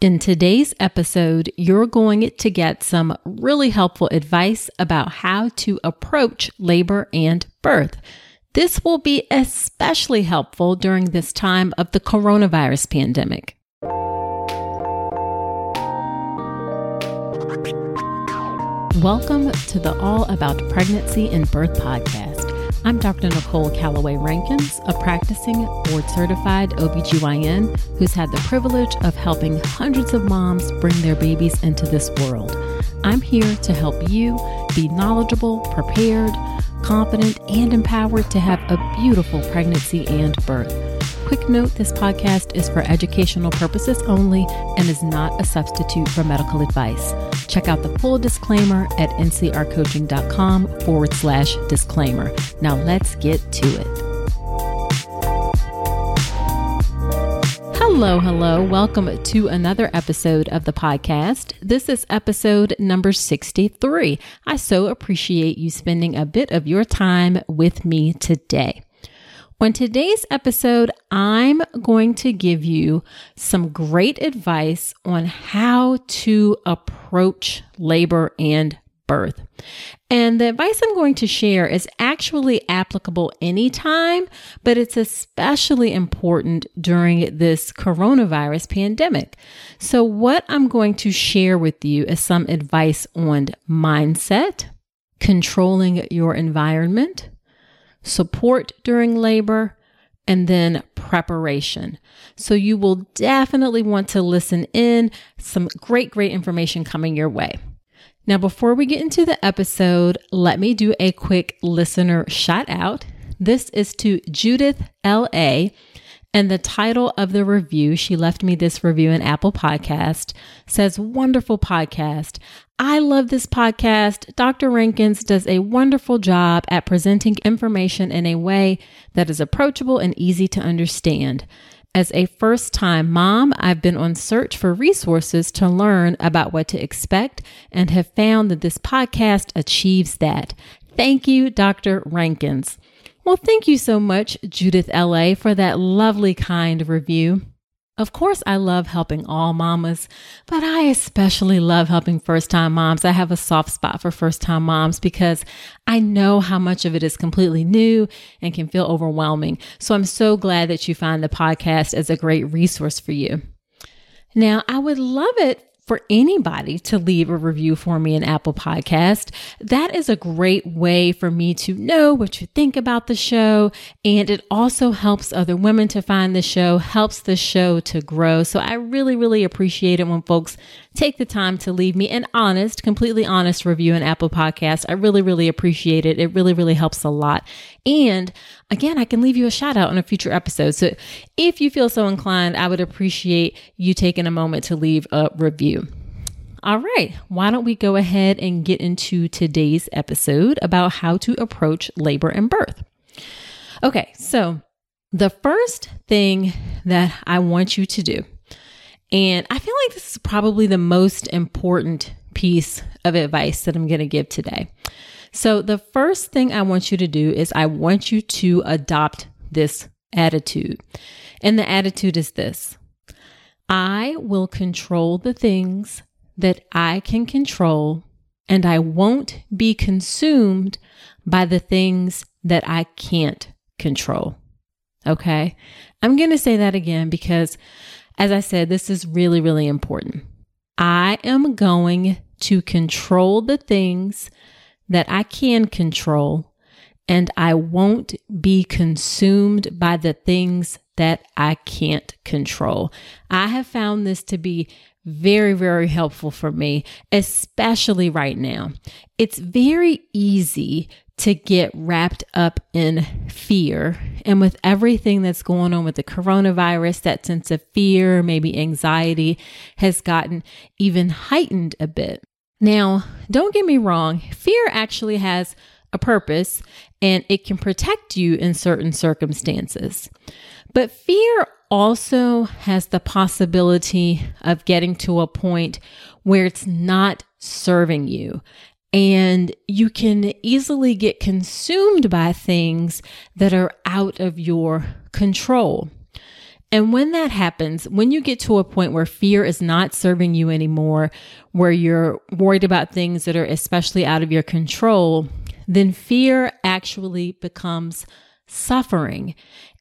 In today's episode, you're going to get some really helpful advice about how to approach labor and birth. This will be especially helpful during this time of the coronavirus pandemic. Welcome to the All About Pregnancy and Birth podcast. I'm Dr. Nicole Calloway Rankins, a practicing board certified OBGYN who's had the privilege of helping hundreds of moms bring their babies into this world. I'm here to help you be knowledgeable, prepared, confident, and empowered to have a beautiful pregnancy and birth. Quick note this podcast is for educational purposes only and is not a substitute for medical advice. Check out the full disclaimer at ncrcoaching.com forward slash disclaimer. Now let's get to it. Hello, hello. Welcome to another episode of the podcast. This is episode number 63. I so appreciate you spending a bit of your time with me today. On today's episode, I'm going to give you some great advice on how to approach labor and birth. And the advice I'm going to share is actually applicable anytime, but it's especially important during this coronavirus pandemic. So, what I'm going to share with you is some advice on mindset, controlling your environment support during labor, and then preparation. So you will definitely want to listen in. Some great, great information coming your way. Now, before we get into the episode, let me do a quick listener shout out. This is to Judith L.A. And the title of the review, she left me this review in Apple Podcast, says, Wonderful podcast. I love this podcast. Dr. Rankins does a wonderful job at presenting information in a way that is approachable and easy to understand. As a first time mom, I've been on search for resources to learn about what to expect and have found that this podcast achieves that. Thank you, Dr. Rankins. Well, thank you so much, Judith LA, for that lovely, kind review. Of course, I love helping all mamas, but I especially love helping first time moms. I have a soft spot for first time moms because I know how much of it is completely new and can feel overwhelming. So I'm so glad that you find the podcast as a great resource for you. Now, I would love it for anybody to leave a review for me in Apple Podcast. That is a great way for me to know what you think about the show. And it also helps other women to find the show, helps the show to grow. So I really, really appreciate it when folks take the time to leave me an honest, completely honest review in Apple Podcast. I really, really appreciate it. It really, really helps a lot. And again, I can leave you a shout out on a future episode. So if you feel so inclined, I would appreciate you taking a moment to leave a review. All right, why don't we go ahead and get into today's episode about how to approach labor and birth? Okay, so the first thing that I want you to do and I feel like this is probably the most important piece of advice that I'm going to give today. So, the first thing I want you to do is I want you to adopt this attitude. And the attitude is this I will control the things that I can control, and I won't be consumed by the things that I can't control. Okay. I'm going to say that again because as I said, this is really, really important. I am going to control the things that I can control, and I won't be consumed by the things that I can't control. I have found this to be very, very helpful for me, especially right now. It's very easy to get wrapped up in fear. And with everything that's going on with the coronavirus, that sense of fear, maybe anxiety has gotten even heightened a bit. Now, don't get me wrong, fear actually has a purpose and it can protect you in certain circumstances. But fear also has the possibility of getting to a point where it's not serving you and you can easily get consumed by things that are out of your control. And when that happens, when you get to a point where fear is not serving you anymore, where you're worried about things that are especially out of your control, then fear actually becomes suffering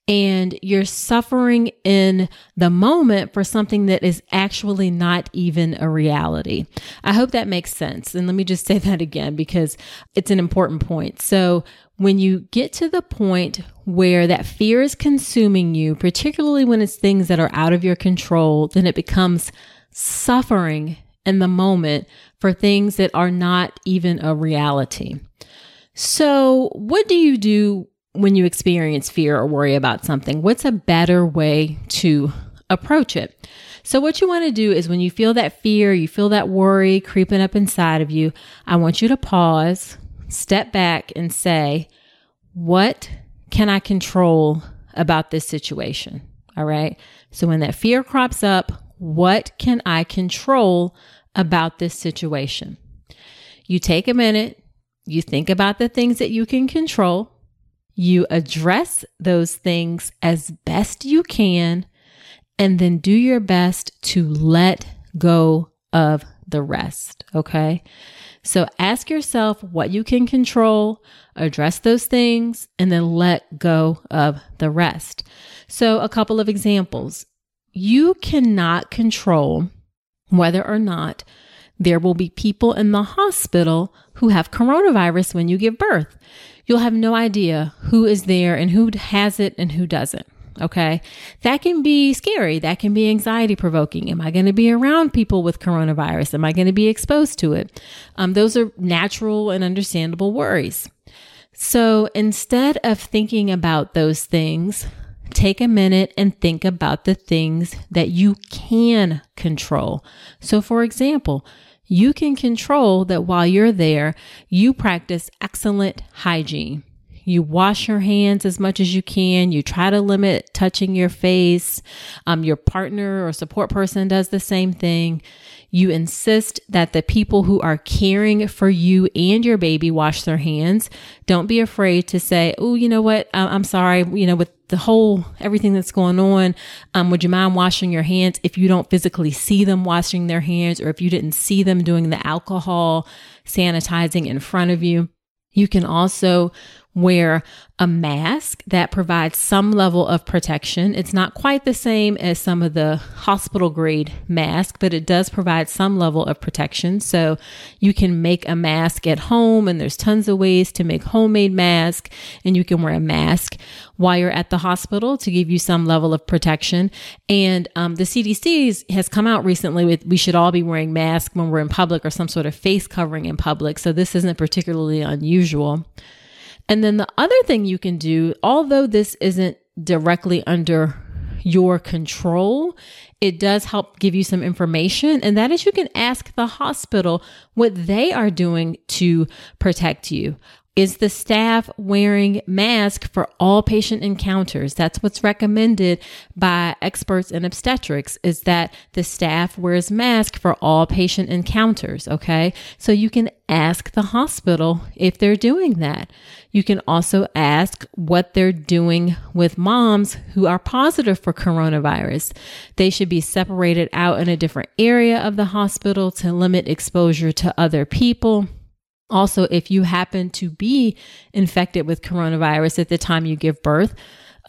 and you're suffering in the moment for something that is actually not even a reality. I hope that makes sense. And let me just say that again because it's an important point. So when you get to the point where that fear is consuming you, particularly when it's things that are out of your control, then it becomes suffering in the moment for things that are not even a reality. So, what do you do when you experience fear or worry about something? What's a better way to approach it? So, what you want to do is when you feel that fear, you feel that worry creeping up inside of you, I want you to pause, step back, and say, What can I control about this situation? All right. So, when that fear crops up, what can I control about this situation? You take a minute, you think about the things that you can control. You address those things as best you can, and then do your best to let go of the rest. Okay. So ask yourself what you can control, address those things, and then let go of the rest. So, a couple of examples. You cannot control whether or not there will be people in the hospital who have coronavirus when you give birth you'll have no idea who is there and who has it and who doesn't. Okay. That can be scary. That can be anxiety provoking. Am I going to be around people with coronavirus? Am I going to be exposed to it? Um, those are natural and understandable worries. So instead of thinking about those things, take a minute and think about the things that you can control. So, for example, you can control that while you're there, you practice excellent hygiene. You wash your hands as much as you can. You try to limit touching your face. Um, your partner or support person does the same thing. You insist that the people who are caring for you and your baby wash their hands. Don't be afraid to say, Oh, you know what? I'm sorry. You know, with the whole everything that's going on um, would you mind washing your hands if you don't physically see them washing their hands or if you didn't see them doing the alcohol sanitizing in front of you you can also wear a mask that provides some level of protection. It's not quite the same as some of the hospital grade masks, but it does provide some level of protection. So you can make a mask at home and there's tons of ways to make homemade masks and you can wear a mask while you're at the hospital to give you some level of protection. And um, the CDC has come out recently with we should all be wearing masks when we're in public or some sort of face covering in public. So this isn't particularly unusual. And then the other thing you can do, although this isn't directly under your control, it does help give you some information. And that is you can ask the hospital what they are doing to protect you. Is the staff wearing mask for all patient encounters? That's what's recommended by experts in obstetrics is that the staff wears mask for all patient encounters. Okay. So you can ask the hospital if they're doing that. You can also ask what they're doing with moms who are positive for coronavirus. They should be separated out in a different area of the hospital to limit exposure to other people. Also, if you happen to be infected with coronavirus at the time you give birth,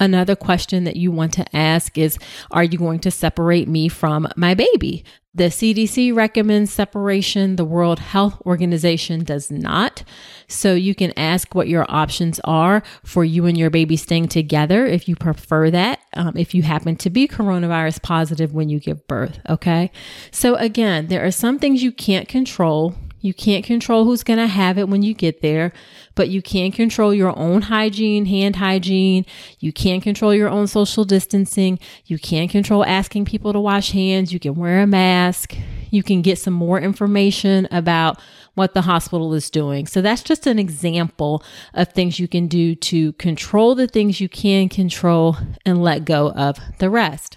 another question that you want to ask is Are you going to separate me from my baby? The CDC recommends separation. The World Health Organization does not. So you can ask what your options are for you and your baby staying together if you prefer that, um, if you happen to be coronavirus positive when you give birth. Okay. So again, there are some things you can't control you can't control who's going to have it when you get there, but you can control your own hygiene, hand hygiene. You can control your own social distancing. You can control asking people to wash hands. You can wear a mask. You can get some more information about what the hospital is doing. So that's just an example of things you can do to control the things you can control and let go of the rest.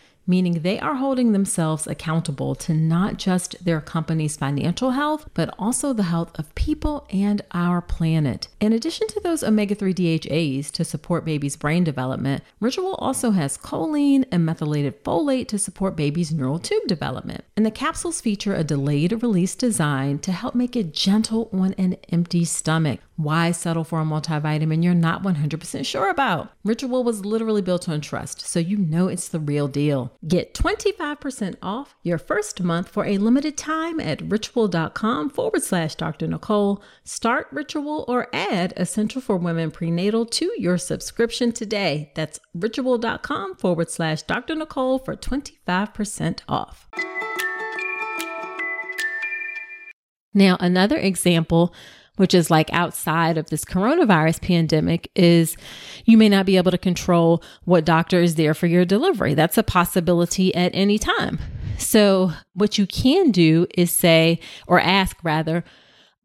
meaning they are holding themselves accountable to not just their company's financial health, but also the health of people and our planet. In addition to those omega 3 DHAs to support baby's brain development, Ritual also has choline and methylated folate to support baby's neural tube development. And the capsules feature a delayed release design to help make it gentle on an empty stomach. Why settle for a multivitamin you're not 100% sure about? Ritual was literally built on trust, so you know it's the real deal. Get 25% off your first month for a limited time at ritual.com forward slash Dr. Nicole. Start Ritual or add Essential for Women Prenatal to your subscription today. That's ritual.com forward slash Dr. Nicole for 25% off. Now, another example which is like outside of this coronavirus pandemic, is you may not be able to control what doctor is there for your delivery. That's a possibility at any time. So, what you can do is say, or ask rather,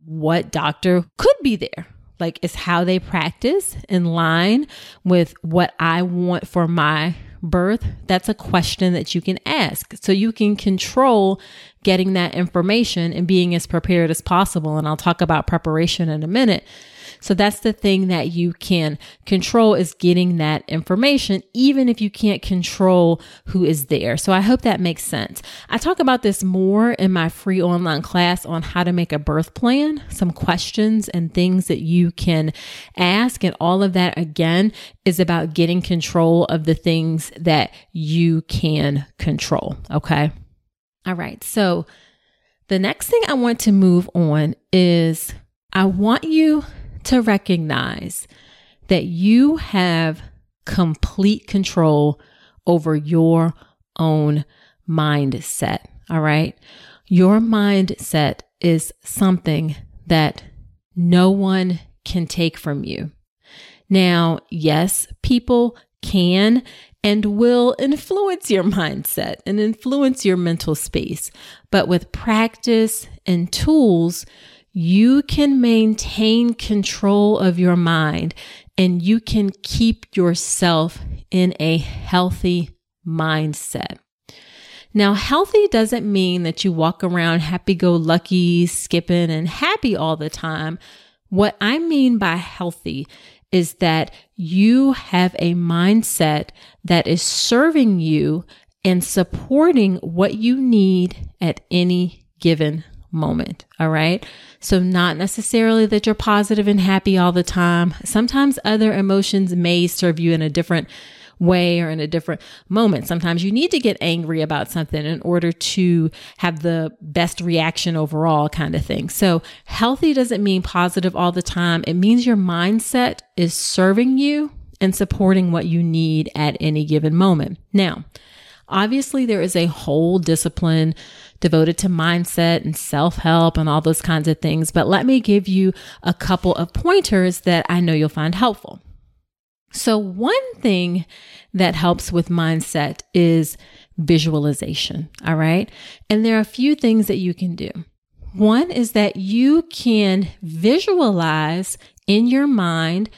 what doctor could be there? Like, is how they practice in line with what I want for my birth? That's a question that you can ask. So you can control getting that information and being as prepared as possible. And I'll talk about preparation in a minute. So that's the thing that you can control is getting that information, even if you can't control who is there. So I hope that makes sense. I talk about this more in my free online class on how to make a birth plan, some questions and things that you can ask. And all of that again is about getting control of the things that you can control. Okay. All right. So the next thing I want to move on is I want you to recognize that you have complete control over your own mindset. All right. Your mindset is something that no one can take from you. Now, yes, people can and will influence your mindset and influence your mental space. But with practice and tools, you can maintain control of your mind and you can keep yourself in a healthy mindset. Now, healthy doesn't mean that you walk around happy go lucky, skipping, and happy all the time. What I mean by healthy is that you have a mindset that is serving you and supporting what you need at any given moment. All right. So, not necessarily that you're positive and happy all the time. Sometimes other emotions may serve you in a different way or in a different moment. Sometimes you need to get angry about something in order to have the best reaction overall, kind of thing. So, healthy doesn't mean positive all the time. It means your mindset is serving you and supporting what you need at any given moment. Now, obviously, there is a whole discipline devoted to mindset and self help and all those kinds of things, but let me give you a couple of pointers that I know you'll find helpful. So, one thing that helps with mindset is visualization. All right. And there are a few things that you can do. One is that you can visualize in your mind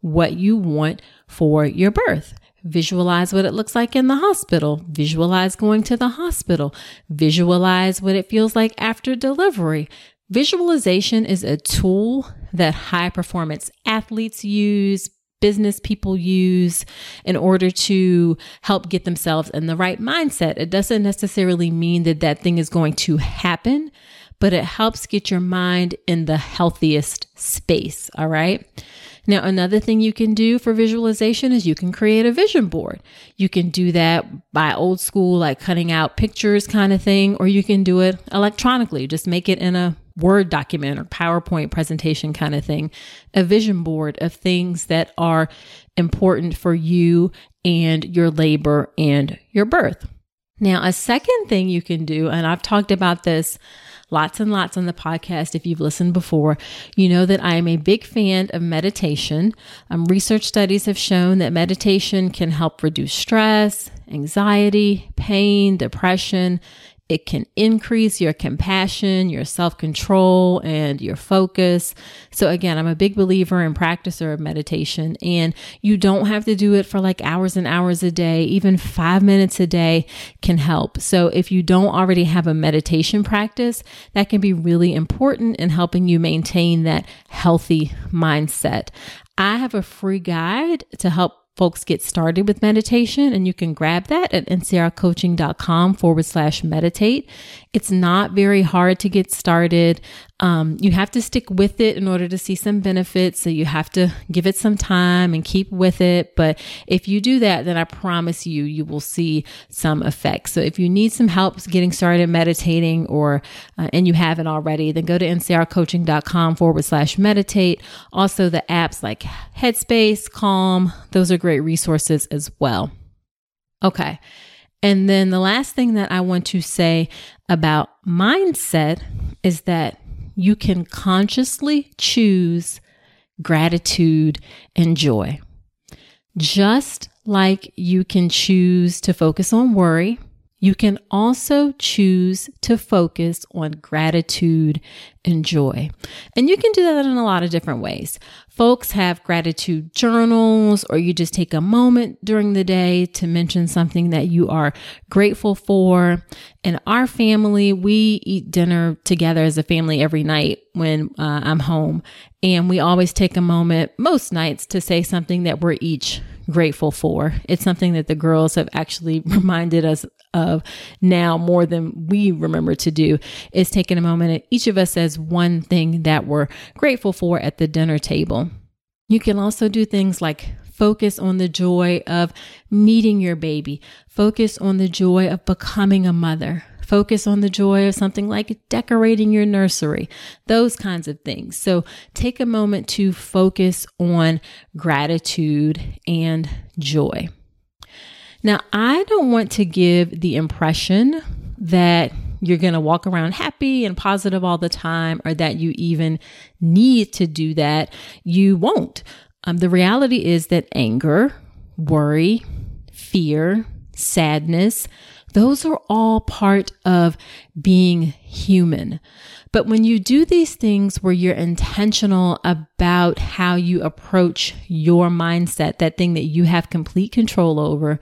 what you want for your birth. Visualize what it looks like in the hospital. Visualize going to the hospital. Visualize what it feels like after delivery. Visualization is a tool that high performance athletes use, business people use in order to help get themselves in the right mindset. It doesn't necessarily mean that that thing is going to happen, but it helps get your mind in the healthiest space. All right. Now, another thing you can do for visualization is you can create a vision board. You can do that by old school, like cutting out pictures kind of thing, or you can do it electronically. Just make it in a Word document or PowerPoint presentation kind of thing, a vision board of things that are important for you and your labor and your birth. Now, a second thing you can do, and I've talked about this lots and lots on the podcast. If you've listened before, you know that I am a big fan of meditation. Um, research studies have shown that meditation can help reduce stress, anxiety, pain, depression. It can increase your compassion, your self control, and your focus. So, again, I'm a big believer and practicer of meditation, and you don't have to do it for like hours and hours a day. Even five minutes a day can help. So, if you don't already have a meditation practice, that can be really important in helping you maintain that healthy mindset. I have a free guide to help folks get started with meditation and you can grab that at ncrcoaching.com forward slash meditate. It's not very hard to get started. Um, you have to stick with it in order to see some benefits. So you have to give it some time and keep with it. But if you do that, then I promise you, you will see some effects. So if you need some help getting started meditating or, uh, and you haven't already, then go to ncrcoaching.com forward slash meditate. Also the apps like Headspace, Calm, those are great resources as well. Okay. And then the last thing that I want to say about mindset is that you can consciously choose gratitude and joy. Just like you can choose to focus on worry, you can also choose to focus on gratitude and joy. And you can do that in a lot of different ways. Folks have gratitude journals, or you just take a moment during the day to mention something that you are grateful for. In our family, we eat dinner together as a family every night when uh, I'm home. And we always take a moment, most nights, to say something that we're each grateful for. It's something that the girls have actually reminded us of now more than we remember to do is taking a moment and each of us says one thing that we're grateful for at the dinner table. You can also do things like focus on the joy of meeting your baby, focus on the joy of becoming a mother, focus on the joy of something like decorating your nursery, those kinds of things. So take a moment to focus on gratitude and joy. Now, I don't want to give the impression that you're going to walk around happy and positive all the time or that you even need to do that, you won't. Um, the reality is that anger, worry, fear, sadness, those are all part of being human. But when you do these things where you're intentional about how you approach your mindset, that thing that you have complete control over,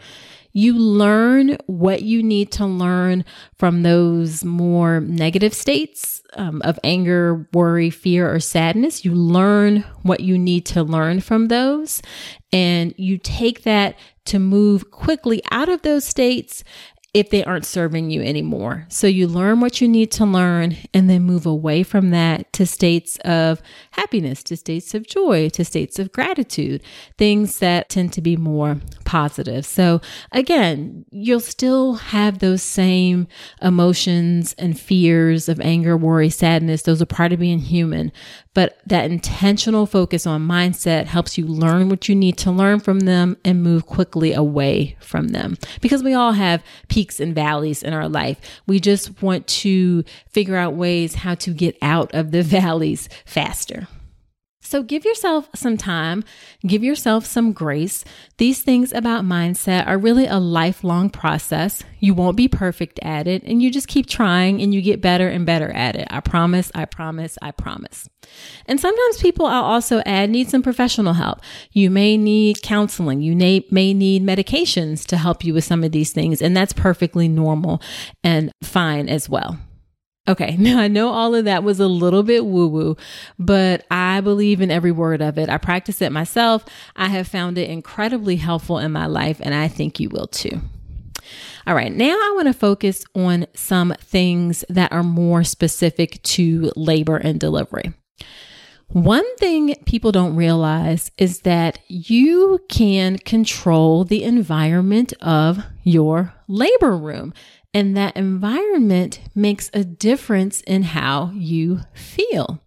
you learn what you need to learn from those more negative states um, of anger, worry, fear, or sadness. You learn what you need to learn from those, and you take that to move quickly out of those states if they aren't serving you anymore. So you learn what you need to learn and then move away from that to states of happiness, to states of joy, to states of gratitude, things that tend to be more positive. So again, you'll still have those same emotions and fears of anger, worry, sadness. Those are part of being human. But that intentional focus on mindset helps you learn what you need to learn from them and move quickly away from them. Because we all have peaks and valleys in our life. We just want to figure out ways how to get out of the valleys faster. So give yourself some time, give yourself some grace. These things about mindset are really a lifelong process. You won't be perfect at it, and you just keep trying and you get better and better at it. I promise, I promise, I promise. And sometimes people, I'll also add, need some professional help. You may need counseling, you may, may need medications to help you with some of these things, and that's perfectly normal and fine as well. Okay, now I know all of that was a little bit woo woo, but I believe in every word of it. I practice it myself. I have found it incredibly helpful in my life, and I think you will too. All right, now I want to focus on some things that are more specific to labor and delivery. One thing people don't realize is that you can control the environment of your labor room. And that environment makes a difference in how you feel.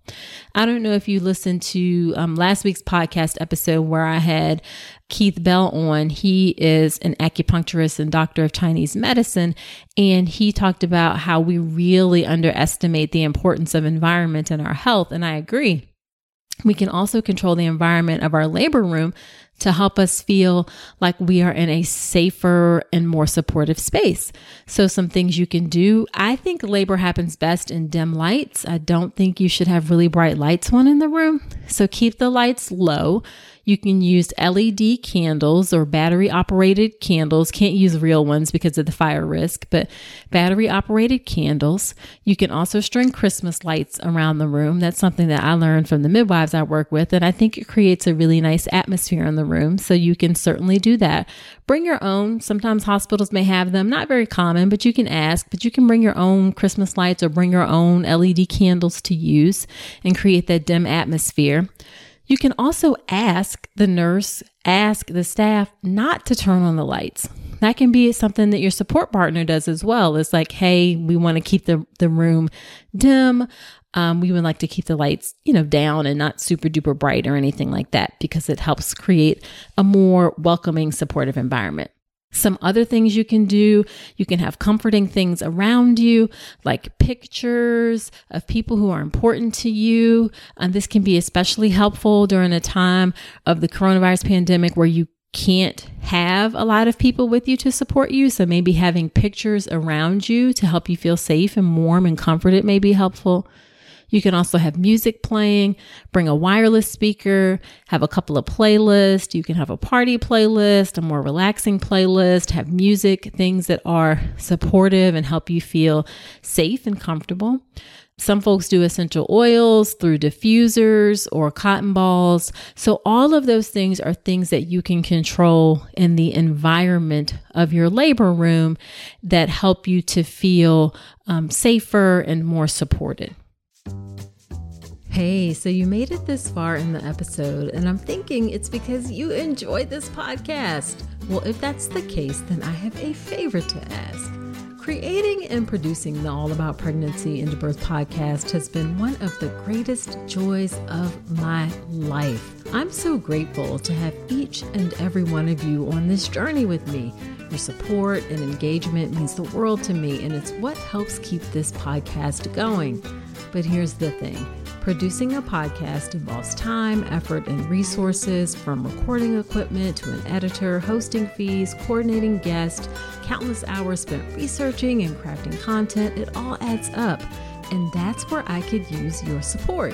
I don't know if you listened to um, last week's podcast episode where I had Keith Bell on. He is an acupuncturist and doctor of Chinese medicine. And he talked about how we really underestimate the importance of environment in our health. And I agree. We can also control the environment of our labor room to help us feel like we are in a safer and more supportive space. So, some things you can do. I think labor happens best in dim lights. I don't think you should have really bright lights on in the room. So, keep the lights low. You can use LED candles or battery operated candles. Can't use real ones because of the fire risk, but battery operated candles. You can also string Christmas lights around the room. That's something that I learned from the midwives I work with, and I think it creates a really nice atmosphere in the room. So you can certainly do that. Bring your own. Sometimes hospitals may have them, not very common, but you can ask. But you can bring your own Christmas lights or bring your own LED candles to use and create that dim atmosphere. You can also ask the nurse, ask the staff not to turn on the lights. That can be something that your support partner does as well. It's like, hey, we want to keep the, the room dim. Um, we would like to keep the lights, you know, down and not super duper bright or anything like that because it helps create a more welcoming, supportive environment. Some other things you can do, you can have comforting things around you, like pictures of people who are important to you. And this can be especially helpful during a time of the coronavirus pandemic where you can't have a lot of people with you to support you. So maybe having pictures around you to help you feel safe and warm and comforted may be helpful. You can also have music playing, bring a wireless speaker, have a couple of playlists. You can have a party playlist, a more relaxing playlist, have music, things that are supportive and help you feel safe and comfortable. Some folks do essential oils through diffusers or cotton balls. So, all of those things are things that you can control in the environment of your labor room that help you to feel um, safer and more supported. Hey, so you made it this far in the episode, and I'm thinking it's because you enjoyed this podcast. Well, if that's the case, then I have a favor to ask. Creating and producing the All About Pregnancy and Birth podcast has been one of the greatest joys of my life. I'm so grateful to have each and every one of you on this journey with me Your support and engagement means the world to me, and it's what helps keep this podcast going. But here's the thing producing a podcast involves time, effort, and resources from recording equipment to an editor, hosting fees, coordinating guests, countless hours spent researching and crafting content. It all adds up. And that's where I could use your support.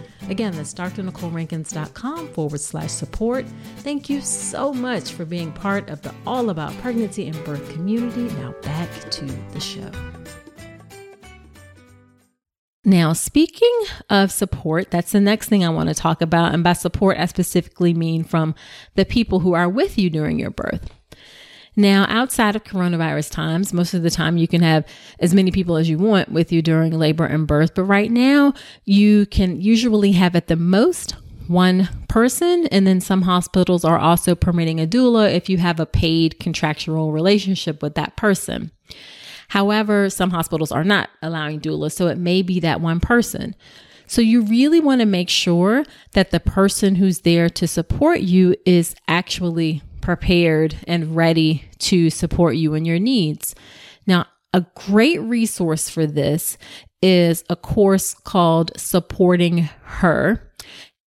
Again, that's drnicolerankins.com forward slash support. Thank you so much for being part of the All About Pregnancy and Birth community. Now back to the show. Now, speaking of support, that's the next thing I want to talk about. And by support, I specifically mean from the people who are with you during your birth. Now, outside of coronavirus times, most of the time you can have as many people as you want with you during labor and birth. But right now, you can usually have at the most one person. And then some hospitals are also permitting a doula if you have a paid contractual relationship with that person. However, some hospitals are not allowing doulas, so it may be that one person. So you really want to make sure that the person who's there to support you is actually prepared and ready to support you in your needs. Now, a great resource for this is a course called Supporting Her.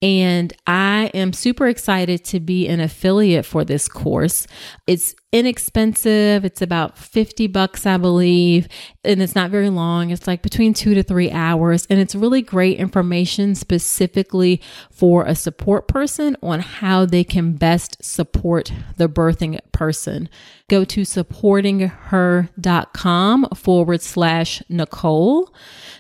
And I am super excited to be an affiliate for this course. It's inexpensive. It's about 50 bucks, I believe. And it's not very long. It's like between two to three hours. And it's really great information specifically for a support person on how they can best support the birthing person. Go to supportingher.com forward slash Nicole.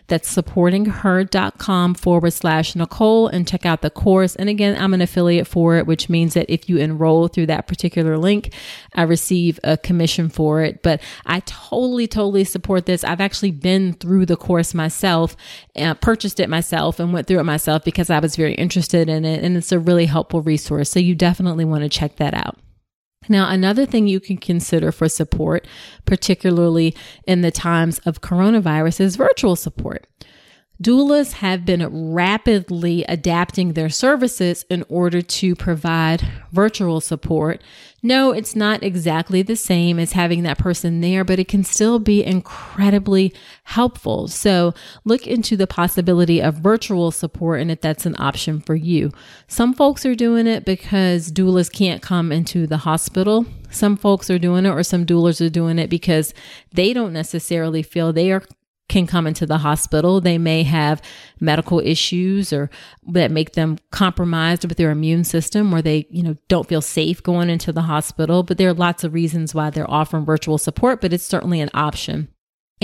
That's supportingher.com forward slash Nicole and check out the course. And again, I'm an affiliate for it, which means that if you enroll through that particular link, I receive a commission for it. But I totally, totally support this. I've actually been through the course myself, uh, purchased it myself, and went through it myself because I was very interested in it. And it's a really helpful resource. So you definitely want to check that out. Now, another thing you can consider for support, particularly in the times of coronavirus, is virtual support. Doulas have been rapidly adapting their services in order to provide virtual support. No, it's not exactly the same as having that person there, but it can still be incredibly helpful. So look into the possibility of virtual support and if that's an option for you. Some folks are doing it because doulas can't come into the hospital. Some folks are doing it or some doulas are doing it because they don't necessarily feel they are can come into the hospital. They may have medical issues or that make them compromised with their immune system or they, you know, don't feel safe going into the hospital. But there are lots of reasons why they're offering virtual support, but it's certainly an option.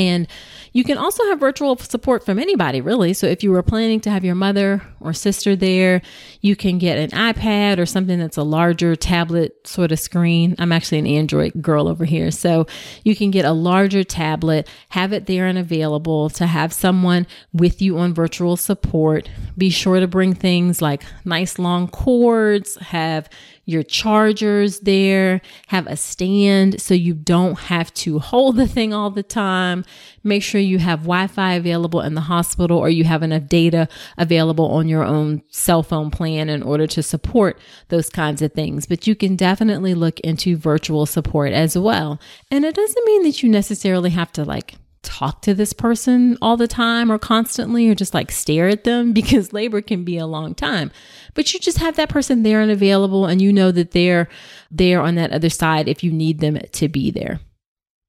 And you can also have virtual support from anybody, really. So if you were planning to have your mother or sister there, you can get an iPad or something that's a larger tablet sort of screen. I'm actually an Android girl over here. So you can get a larger tablet, have it there and available to have someone with you on virtual support. Be sure to bring things like nice long cords, have your chargers there, have a stand so you don't have to hold the thing all the time. Make sure you have Wi Fi available in the hospital or you have enough data available on your own cell phone plan in order to support those kinds of things. But you can definitely look into virtual support as well. And it doesn't mean that you necessarily have to like talk to this person all the time or constantly or just like stare at them because labor can be a long time. But you just have that person there and available and you know that they're there on that other side if you need them to be there.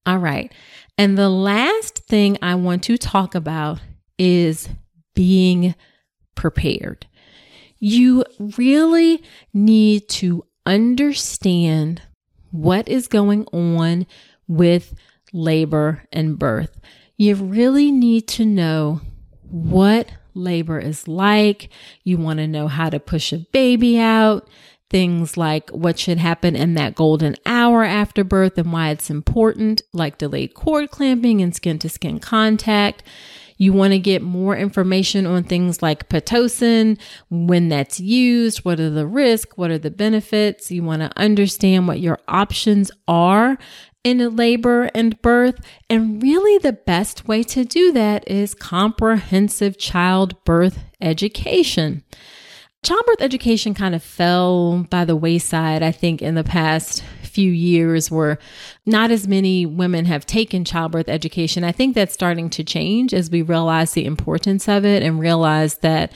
All right. And the last thing I want to talk about is being prepared. You really need to understand what is going on with labor and birth. You really need to know what labor is like. You want to know how to push a baby out, things like what should happen in that golden hour after birth and why it's important, like delayed cord clamping and skin to skin contact. You want to get more information on things like Pitocin, when that's used, what are the risks, what are the benefits. You want to understand what your options are in labor and birth. And really, the best way to do that is comprehensive childbirth education. Childbirth education kind of fell by the wayside, I think, in the past few years where not as many women have taken childbirth education. I think that's starting to change as we realize the importance of it and realize that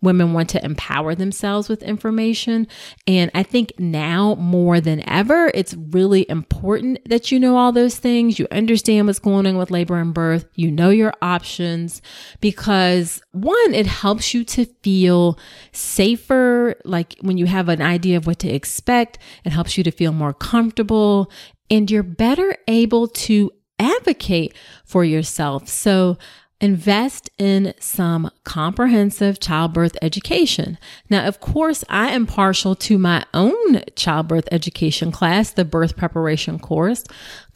women want to empower themselves with information. And I think now more than ever, it's really important that you know all those things. You understand what's going on with labor and birth. You know your options because one, it helps you to feel safer. Like when you have an idea of what to expect, it helps you to feel more comfortable and you're better able to advocate for yourself. So Invest in some comprehensive childbirth education. Now, of course, I am partial to my own childbirth education class, the birth preparation course,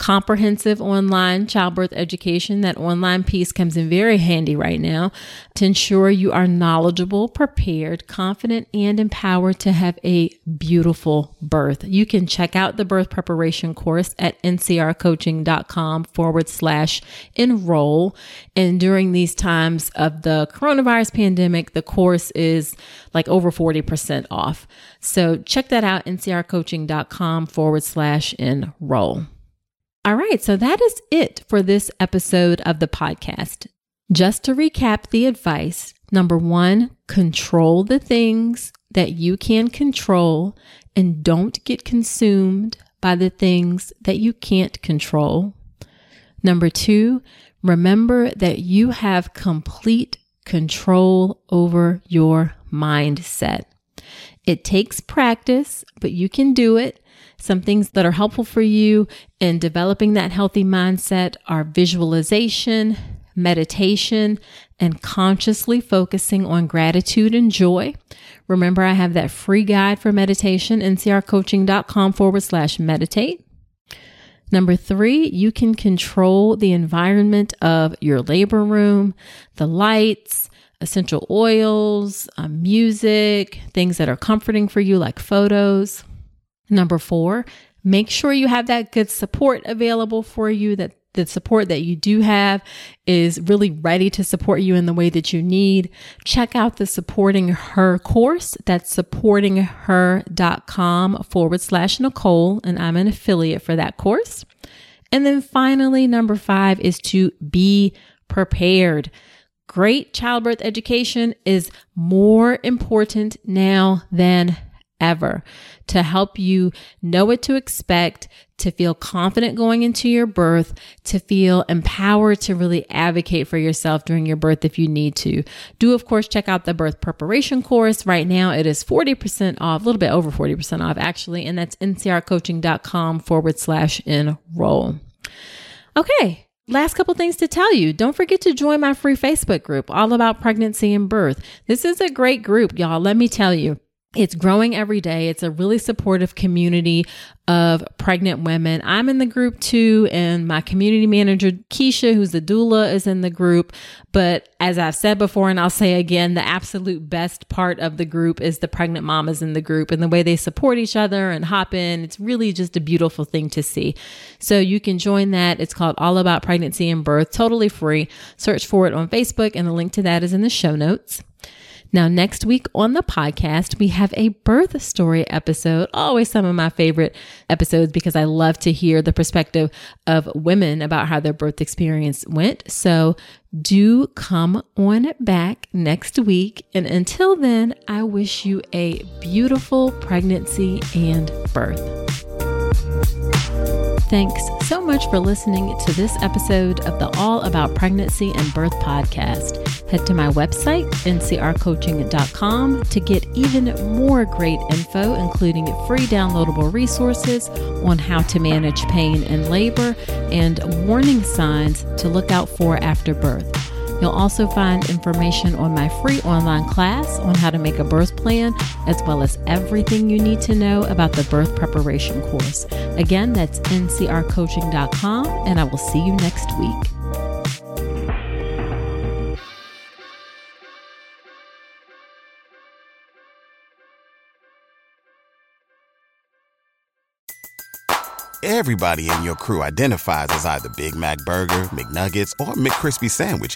comprehensive online childbirth education. That online piece comes in very handy right now to ensure you are knowledgeable, prepared, confident, and empowered to have a beautiful birth. You can check out the birth preparation course at ncrcoaching.com forward slash enroll. And during these times of the coronavirus pandemic, the course is like over 40% off. So check that out, ncrcoaching.com forward slash enroll. All right, so that is it for this episode of the podcast. Just to recap the advice number one, control the things that you can control and don't get consumed by the things that you can't control. Number two, remember that you have complete control over your mindset. It takes practice, but you can do it. Some things that are helpful for you in developing that healthy mindset are visualization, meditation, and consciously focusing on gratitude and joy. Remember, I have that free guide for meditation, ncrcoaching.com forward slash meditate. Number three, you can control the environment of your labor room, the lights, essential oils, uh, music, things that are comforting for you, like photos. Number four, make sure you have that good support available for you that the support that you do have is really ready to support you in the way that you need, check out the supporting her course. That's supportingher.com forward slash Nicole. And I'm an affiliate for that course. And then finally, number five is to be prepared. Great childbirth education is more important now than ever to help you know what to expect, to feel confident going into your birth, to feel empowered to really advocate for yourself during your birth if you need to. Do, of course, check out the birth preparation course. Right now, it is 40% off, a little bit over 40% off, actually, and that's ncrcoaching.com forward slash enroll. Okay, Last couple things to tell you. Don't forget to join my free Facebook group, all about pregnancy and birth. This is a great group, y'all. Let me tell you. It's growing every day. It's a really supportive community of pregnant women. I'm in the group too, and my community manager, Keisha, who's the doula, is in the group. But as I've said before, and I'll say again, the absolute best part of the group is the pregnant mamas in the group and the way they support each other and hop in. It's really just a beautiful thing to see. So you can join that. It's called All About Pregnancy and Birth, totally free. Search for it on Facebook, and the link to that is in the show notes. Now, next week on the podcast, we have a birth story episode. Always some of my favorite episodes because I love to hear the perspective of women about how their birth experience went. So do come on back next week. And until then, I wish you a beautiful pregnancy and birth. Thanks so much for listening to this episode of the All About Pregnancy and Birth podcast. Head to my website, ncrcoaching.com, to get even more great info, including free downloadable resources on how to manage pain in labor and warning signs to look out for after birth. You'll also find information on my free online class on how to make a birth plan, as well as everything you need to know about the birth preparation course. Again, that's ncrcoaching.com, and I will see you next week. Everybody in your crew identifies as either Big Mac Burger, McNuggets, or McCrispy Sandwich